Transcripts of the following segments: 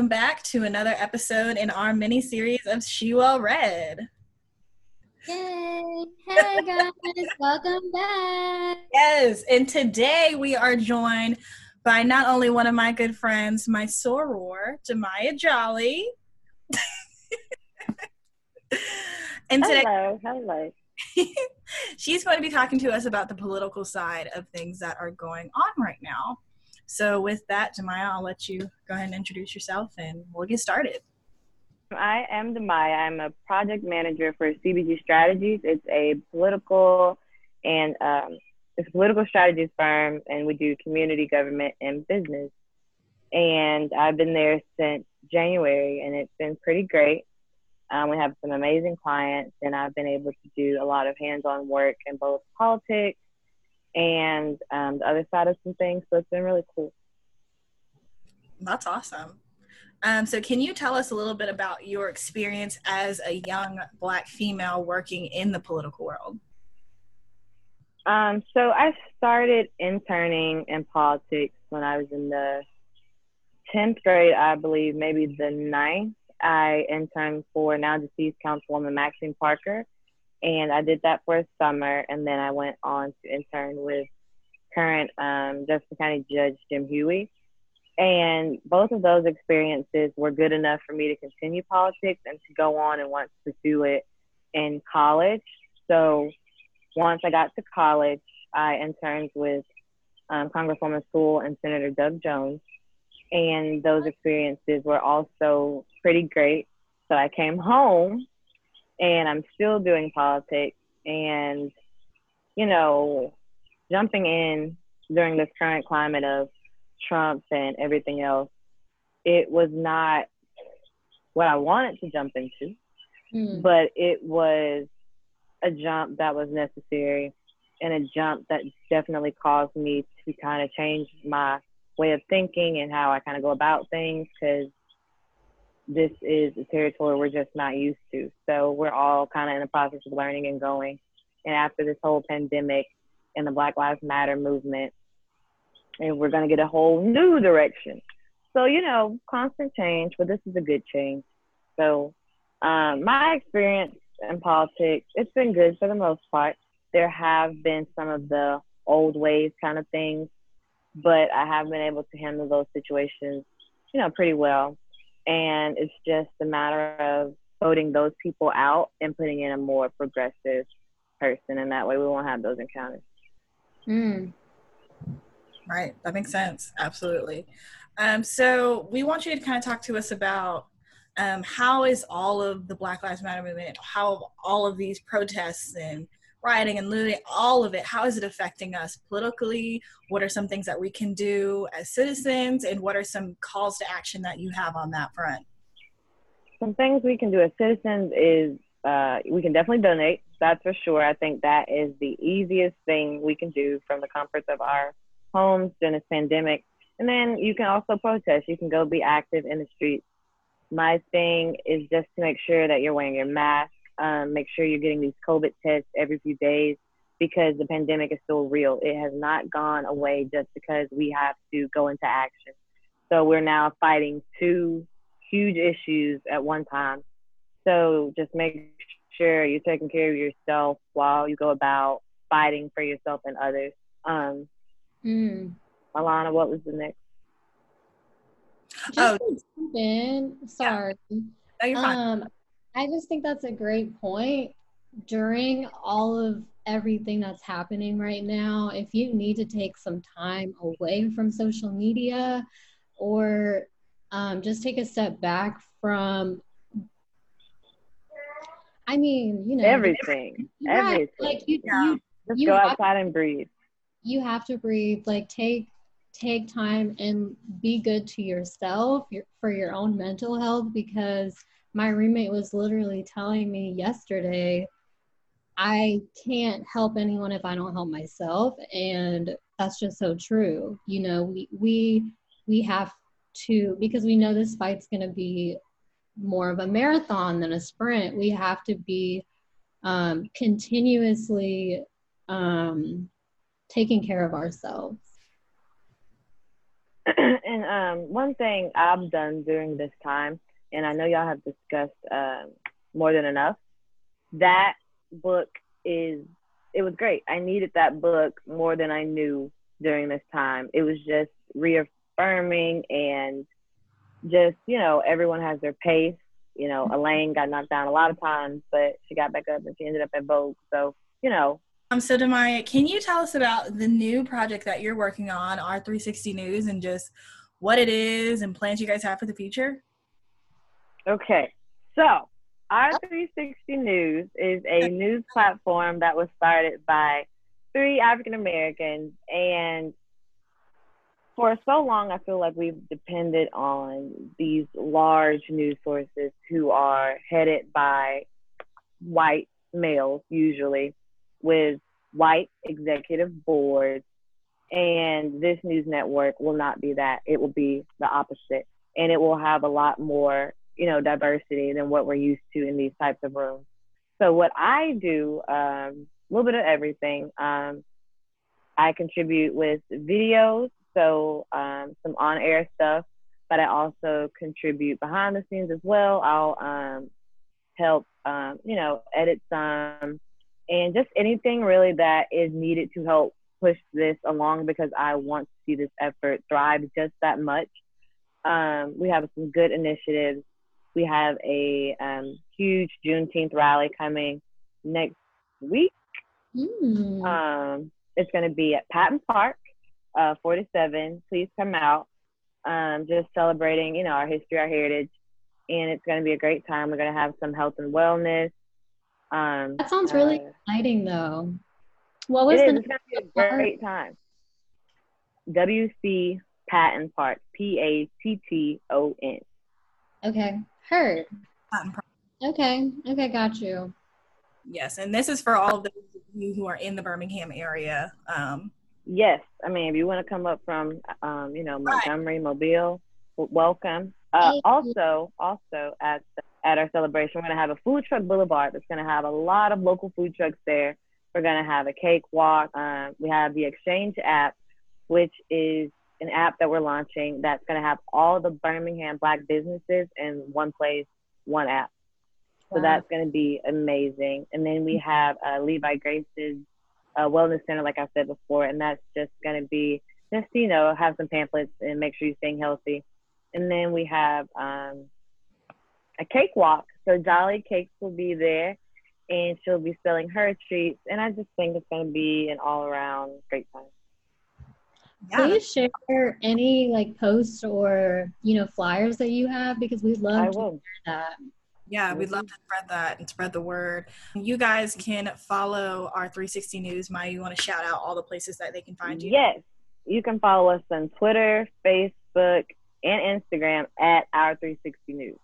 Welcome back to another episode in our mini series of She Well Read. Yay! Hey guys, welcome back. Yes, and today we are joined by not only one of my good friends, my soror, DeMya Jolly. and today, hello, hello. she's going to be talking to us about the political side of things that are going on right now. So, with that, DeMya, I'll let you go ahead and introduce yourself and we'll get started. I am DeMya. I'm a project manager for CBG Strategies. It's a political and um, it's a political strategies firm, and we do community government and business. And I've been there since January, and it's been pretty great. Um, we have some amazing clients, and I've been able to do a lot of hands-on work in both politics and um, the other side of some things. So it's been really cool. That's awesome. Um, so, can you tell us a little bit about your experience as a young Black female working in the political world? Um, so, I started interning in politics when I was in the 10th grade, I believe, maybe the ninth. I interned for now deceased Councilwoman Maxine Parker, and I did that for a summer, and then I went on to intern with current um, Jefferson County Judge Jim Hughey. And both of those experiences were good enough for me to continue politics and to go on and want to pursue it in college. So once I got to college, I interned with um, Congresswoman Sewell and Senator Doug Jones. And those experiences were also pretty great. So I came home and I'm still doing politics and, you know, jumping in during this current climate of Trump and everything else, it was not what I wanted to jump into, mm. but it was a jump that was necessary and a jump that definitely caused me to kind of change my way of thinking and how I kind of go about things because this is a territory we're just not used to. So we're all kind of in the process of learning and going. And after this whole pandemic and the Black Lives Matter movement, and we're going to get a whole new direction. So, you know, constant change, but this is a good change. So, um, my experience in politics, it's been good for the most part. There have been some of the old ways kind of things, but I have been able to handle those situations, you know, pretty well. And it's just a matter of voting those people out and putting in a more progressive person, and that way we won't have those encounters. Mm. Right. That makes sense. Absolutely. Um, so we want you to kind of talk to us about um, how is all of the Black Lives Matter movement, how all of these protests and rioting and looting, all of it, how is it affecting us politically? What are some things that we can do as citizens? And what are some calls to action that you have on that front? Some things we can do as citizens is uh, we can definitely donate. That's for sure. I think that is the easiest thing we can do from the comforts of our homes during this pandemic. And then you can also protest. You can go be active in the streets. My thing is just to make sure that you're wearing your mask. Um, make sure you're getting these COVID tests every few days because the pandemic is still real. It has not gone away just because we have to go into action. So we're now fighting two huge issues at one time. So just make sure you're taking care of yourself while you go about fighting for yourself and others. Um, Mm. Alana, what was the next? Just oh, in. Sorry. Yeah. No, you're fine. Um, I just think that's a great point. During all of everything that's happening right now, if you need to take some time away from social media or um, just take a step back from I mean, you know, everything, right. everything. Like you, yeah. you just you go outside and breathe you have to breathe like take take time and be good to yourself your, for your own mental health because my roommate was literally telling me yesterday i can't help anyone if i don't help myself. And that's just so true. You know we we we have to because we know this fight's going to be more of a marathon than a sprint. We have to be um, continuously um, taking care of ourselves. and um, one thing I've done during this time, and I know y'all have discussed uh, more than enough, that book is it was great. I needed that book more than I knew during this time. It was just reaffirming and just, you know, everyone has their pace. You know, Elaine got knocked down a lot of times, but she got back up and she ended up at Vogue. So, you know. Um, so DeMya, can you tell us about the new project that you're working on, Our 360 News, and just what it is and plans you guys have for the future? Okay. So Our 360 News is a news platform that was started by three African Americans. And for so long, I feel like we've depended on these large news sources who are headed by white males, usually, with white executive boards. And this news network will not be that. It will be the opposite. And it will have a lot more you know, diversity than what we're used to in these types of rooms. So what I do, um, a little bit of everything. Um, I contribute with videos, so um, some on-air stuff, but I also contribute behind the scenes as well. I'll um, help, um, you know, edit some, and just anything really that is needed to help push this along because I want to see this effort thrive just that much. Um, we have some good initiatives we have a um, huge Juneteenth rally coming next week. Mm. Um, it's going to be at Patton Park, uh, 47. Please come out. Um, just celebrating, you know, our history, our heritage, and it's going to be a great time. We're going to have some health and wellness. Um, that sounds really uh, exciting, though. What was it the? Is. It's going to be a great time. WC Patton Park, P A T T O N. Okay. Heard. Okay. Okay. Got you. Yes, and this is for all of those of you who are in the Birmingham area. Um, yes, I mean if you want to come up from, um, you know, Montgomery, right. Mobile, welcome. Uh, also, also at the, at our celebration, we're gonna have a food truck boulevard that's gonna have a lot of local food trucks there. We're gonna have a cake walk. Uh, we have the Exchange app, which is an app that we're launching that's going to have all the Birmingham Black businesses in one place, one app. Wow. So that's going to be amazing. And then we have uh, Levi Grace's uh, Wellness Center, like I said before, and that's just going to be just you know have some pamphlets and make sure you're staying healthy. And then we have um, a cake walk. So Jolly Cakes will be there, and she'll be selling her treats. And I just think it's going to be an all around great time yeah. please share any like posts or you know flyers that you have because we'd love I to will. share that yeah, we'd love to spread that and spread the word. You guys can follow our 360 News. Mya, you want to shout out all the places that they can find you? Yes. You can follow us on Twitter, Facebook, and Instagram at our 360 News.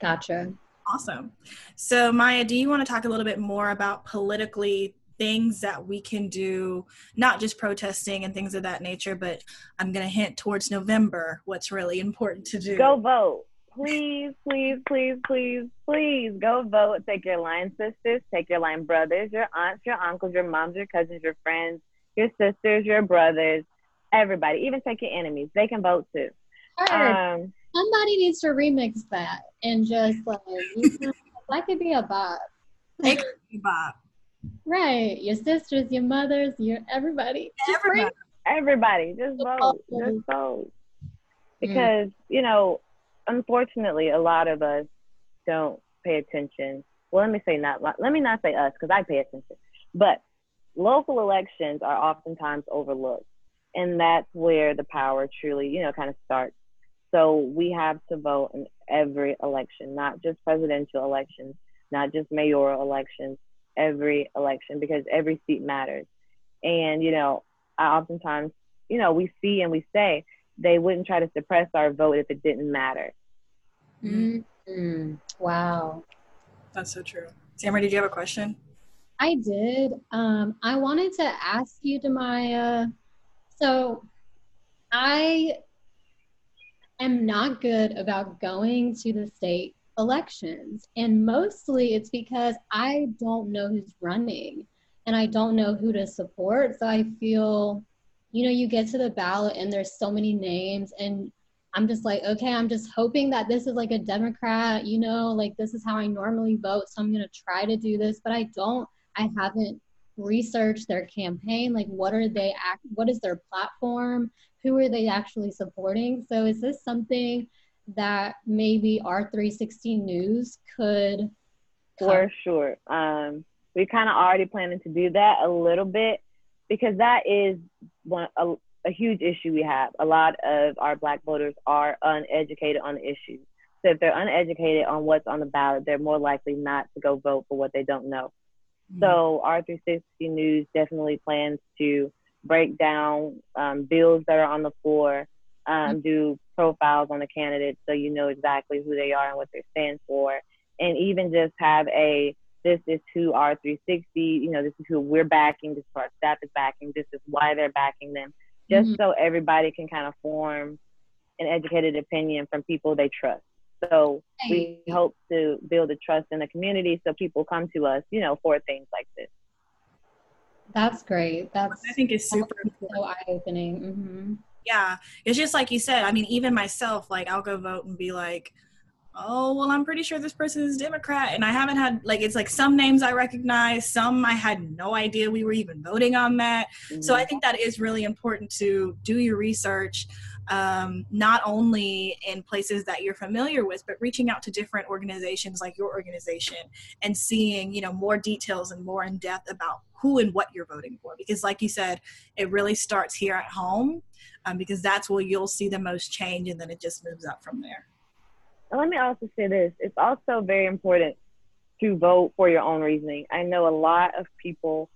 Gotcha. Awesome. So, Mya, do you want to talk a little bit more about politically things that we can do, not just protesting and things of that nature, but I'm going to hint towards November what's really important to do. Go vote. Please, please, please, please, please go vote. Take your line sisters, take your line brothers, your aunts, your uncles, your moms, your cousins, your friends, your sisters, your brothers, everybody, even take your enemies. They can vote too. Um, Somebody needs to remix that and just like, you know, that could be a bop. It could be a bop. Right. Your sisters, your mothers, your everybody. Everybody. Everybody. Just vote. Just vote. Because, mm. you know, unfortunately, a lot of us don't pay attention. Well, let me say not, let me not say us because I pay attention. But local elections are oftentimes overlooked. And that's where the power truly, you know, kind of starts. So we have to vote in every election, not just presidential elections, not just mayoral elections, every election because every seat matters. And, you know, I oftentimes, you know, we see and we say they wouldn't try to suppress our vote if it didn't matter. Mm-hmm. Wow. That's so true. Samara, did you have a question? I did. Um, I wanted to ask you, DeMya. So I am not good about going to the state elections. And mostly it's because I don't know who's running and I don't know who to support. So I feel, you know, you get to the ballot and there's so many names and I'm just like, okay, I'm just hoping that this is like a Democrat, you know, like this is how I normally vote. So I'm going to try to do this, but I don't, I haven't researched their campaign. Like, what are they, act, what is their platform? Who are they actually supporting? So is this something that maybe Our 360 News could? For sure. Um, we kind of already planning to do that a little bit because that is one, a, a huge issue we have. A lot of our black voters are uneducated on the issue. So if they're uneducated on what's on the ballot, they're more likely not to go vote for what they don't know. Mm-hmm. So Our 360 News definitely plans to break down um, bills that are on the floor, um, mm-hmm. do profiles on the candidates so you know exactly who they are and what they stand for, and even just have a this is who R360, you know, this is who we're backing, this is who our staff is backing, this is why they're backing them just mm-hmm. so everybody can kind of form an educated opinion from people they trust. So we hope to build a trust in the community so people come to us, you know, for things like this. That's great. That's I think it's super so eye opening. Mm-hmm. Yeah, it's just like you said. I mean, even myself, like I'll go vote and be like, oh well i'm pretty sure this person is democrat and i haven't had like it's like some names i recognize some i had no idea we were even voting on that mm-hmm. so i mm-hmm. think that is really important to do your research um, not only in places that you're familiar with but reaching out to different organizations like your organization and seeing you know more details and more in depth about who and what you're voting for because like you said it really starts here at home um, because that's where you'll see the most change and then it just moves up from there let me also say this it's also very important to vote for your own reasoning. I know a lot of people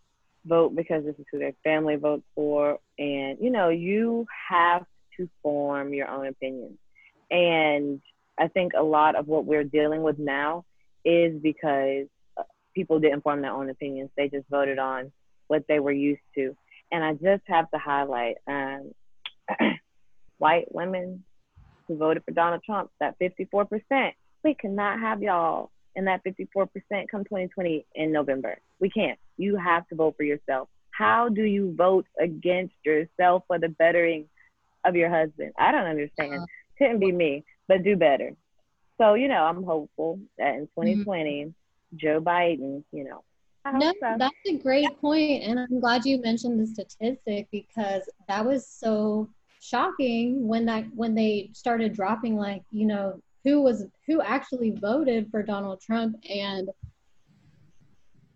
vote because this is who their family votes for. And, you know, you have to form your own opinion. And I think a lot of what we're dealing with now is because uh, people didn't form their own opinions. They just voted on what they were used to. And I just have to highlight um, white women who voted for Donald Trump, that 54%. We cannot have y'all in that 54% come 2020 in November. We can't. You have to vote for yourself. How do you vote against yourself for the bettering of your husband? I don't understand. Uh-huh. Couldn't be me, but do better. So, you know, I'm hopeful that in 2020, mm-hmm. Joe Biden, you know, no, so. that's a great point, and I'm glad you mentioned the statistic because that was so shocking when that when they started dropping like you know who was who actually voted for Donald Trump and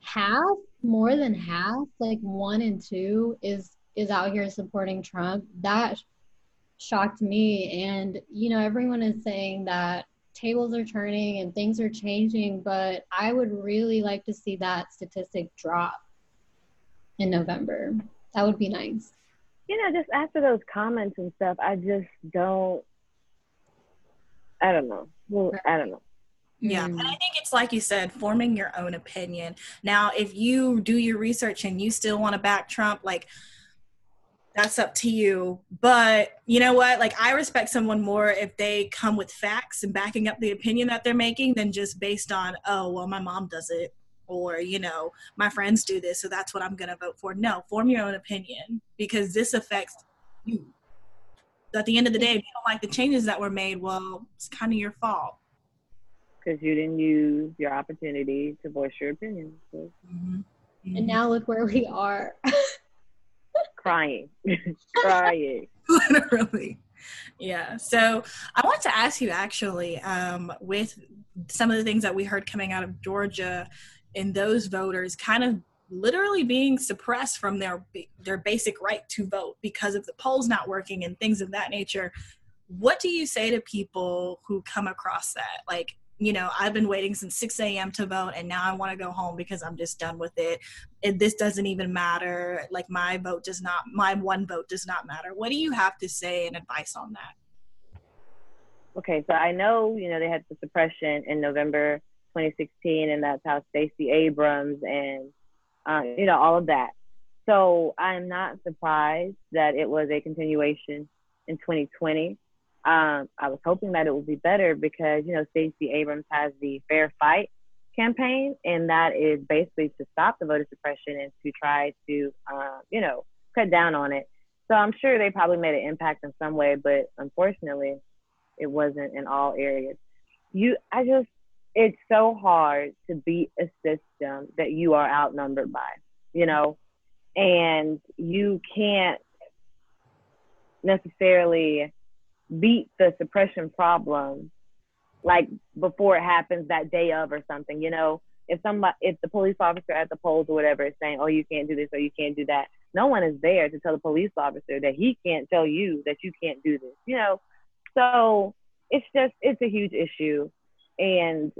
half more than half like one and two is is out here supporting Trump. That shocked me. And you know everyone is saying that tables are turning and things are changing but I would really like to see that statistic drop in November. That would be nice you know, just after those comments and stuff, I just don't. I don't know. Well, I don't know. Yeah, and I think it's like you said, forming your own opinion. Now, if you do your research and you still want to back Trump, like that's up to you. But you know what? Like I respect someone more if they come with facts and backing up the opinion that they're making than just based on, oh, well, my mom does it or you know my friends do this so that's what i'm going to vote for. No form your own opinion because this affects you. At the end of the day if you don't like the changes that were made well it's kind of your fault. Because you didn't use your opportunity to voice your opinion so. mm-hmm. Mm-hmm. and now look where we are. Crying. Crying. Literally. Yeah so i want to ask you actually um, with some of the things that we heard coming out of georgia and those voters kind of literally being suppressed from their their basic right to vote because of the polls not working and things of that nature. What do you say to people who come across that? Like you know i've been waiting since 6 a.m to vote and now i want to go home because i'm just done with it. And this doesn't even matter. Like my vote does not my one vote does not matter. What do you have to say and advice on that? Okay so i know you know they had the suppression in november 2016, and that's how Stacey Abrams and uh, you know all of that. So I'm not surprised that it was a continuation in 2020. Um, I was hoping that it would be better because you know Stacey Abrams has the Fair Fight campaign, and that is basically to stop the voter suppression and to try to uh, you know cut down on it. So I'm sure they probably made an impact in some way, but unfortunately, it wasn't in all areas. You, I just, it's so hard to beat a system that you are outnumbered by, you know, and you can't necessarily beat the suppression problem like before it happens that day of or something, you know. If somebody, if the police officer at the polls or whatever is saying, "Oh, you can't do this or you can't do that," no one is there to tell the police officer that he can't tell you that you can't do this, you know. So it's just it's a huge issue, and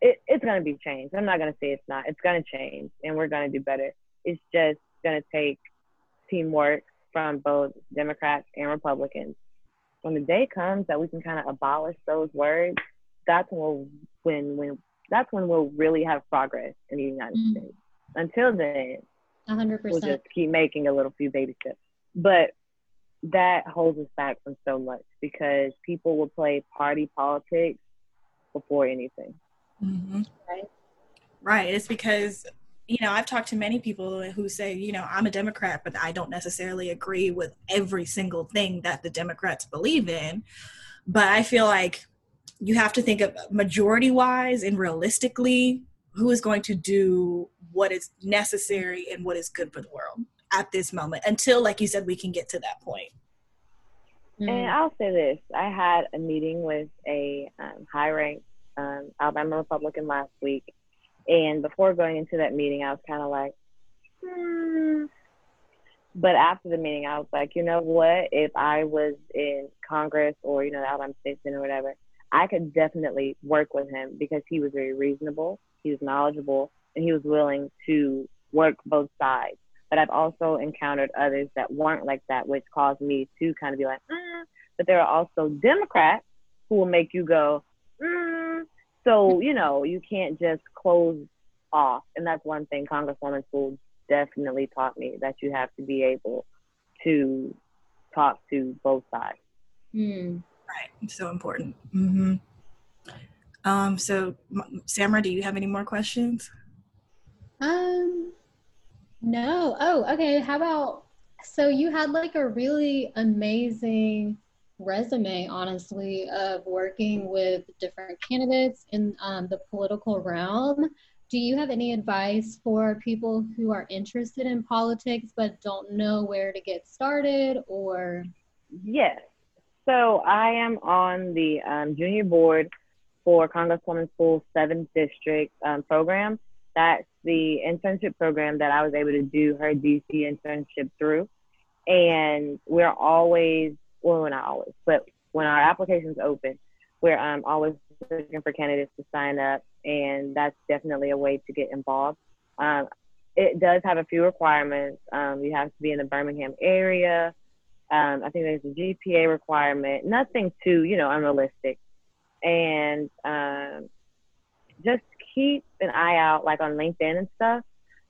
it, it's going to be changed. I'm not going to say it's not. It's going to change, and we're going to do better. It's just going to take teamwork from both Democrats and Republicans. When the day comes that we can kind of abolish those words, that's when we'll, when when that's when we'll really have progress in the United mm-hmm. States. Until then, 100%. We'll just keep making a little few baby steps. But that holds us back from so much because people will play party politics before anything. Mm-hmm. Right. Right. It's because you know, I've talked to many people who say, you know, I'm a Democrat, but I don't necessarily agree with every single thing that the Democrats believe in. But I feel like you have to think of majority wise and realistically who is going to do what is necessary and what is good for the world at this moment until like you said we can get to that point and mm. i'll say this i had a meeting with a um, high ranked um, alabama republican last week and before going into that meeting i was kind of like hmm. but after the meeting i was like you know what if i was in congress or you know the alabama state senate or whatever i could definitely work with him because he was very reasonable he was knowledgeable, and he was willing to work both sides. But I've also encountered others that weren't like that, which caused me to kind of be like, mm. but there are also Democrats who will make you go, mm. so you know you can't just close off. And that's one thing Congresswoman Sewell definitely taught me that you have to be able to talk to both sides. Mm. Right, so important. Mm-hmm. Um, so, Samra, do you have any more questions? Um, no. Oh, okay. How about so you had like a really amazing resume, honestly, of working with different candidates in um, the political realm. Do you have any advice for people who are interested in politics but don't know where to get started or? Yes. So I am on the um, junior board for Congresswoman Sewell's seventh district um, program. That's the internship program that I was able to do her DC internship through. And we're always, well, not always, but when our applications open, we're um, always looking for candidates to sign up. And that's definitely a way to get involved. Um, it does have a few requirements. Um, you have to be in the Birmingham area. Um, I think there's a GPA requirement. Nothing too, you know, unrealistic and um, just keep an eye out like on LinkedIn and stuff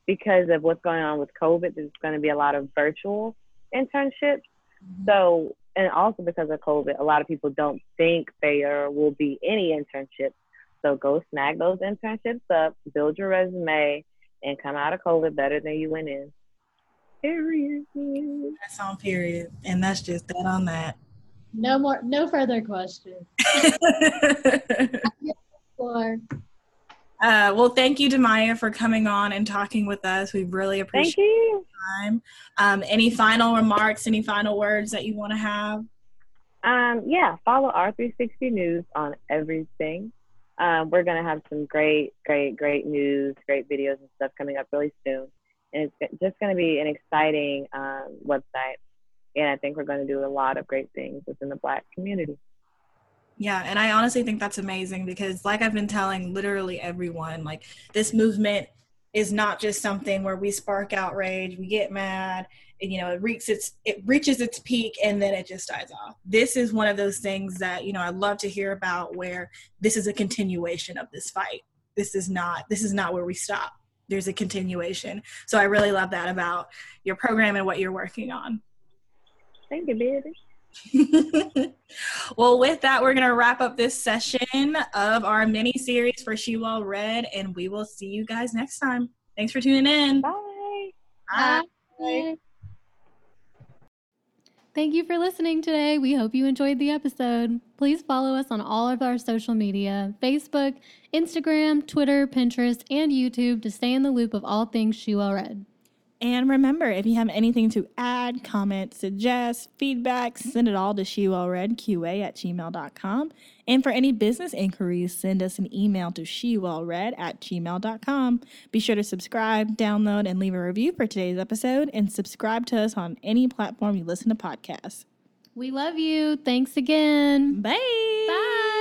because of what's going on with COVID. There's going to be a lot of virtual internships. Mm-hmm. So, and also because of COVID, a lot of people don't think there will be any internships. So go snag those internships up, build your resume, and come out of COVID better than you went in. Period. That's on period. And that's just that on that. No more, no further questions. Uh, well, thank you, DeMya, for coming on and talking with us. We really appreciate your time. Um, any final remarks? Any final words that you want to have? Um, yeah, follow Our 360 News on everything. Um, we're going to have some great, great, great news, great videos and stuff coming up really soon. And it's just going to be an exciting um, website. And I think we're going to do a lot of great things within the Black community. Yeah, and I honestly think that's amazing because, like I've been telling literally everyone, like this movement is not just something where we spark outrage, we get mad, and you know it reaches its it reaches its peak and then it just dies off. This is one of those things that you know I love to hear about where this is a continuation of this fight. This is not this is not where we stop. There's a continuation. So I really love that about your program and what you're working on. Thank you, baby. well, with that, we're going to wrap up this session of our mini series for She Well Read, and we will see you guys next time. Thanks for tuning in. Bye. Bye. Bye. Thank you for listening today. We hope you enjoyed the episode. Please follow us on all of our social media Facebook, Instagram, Twitter, Pinterest, and YouTube to stay in the loop of all things She Well Read. And remember, if you have anything to add, comment, suggest, feedback, send it all to shewellreadqa at gmail.com. And for any business inquiries, send us an email to shewellread at gmail.com. Be sure to subscribe, download, and leave a review for today's episode, and subscribe to us on any platform you listen to podcasts. We love you. Thanks again. Bye. Bye.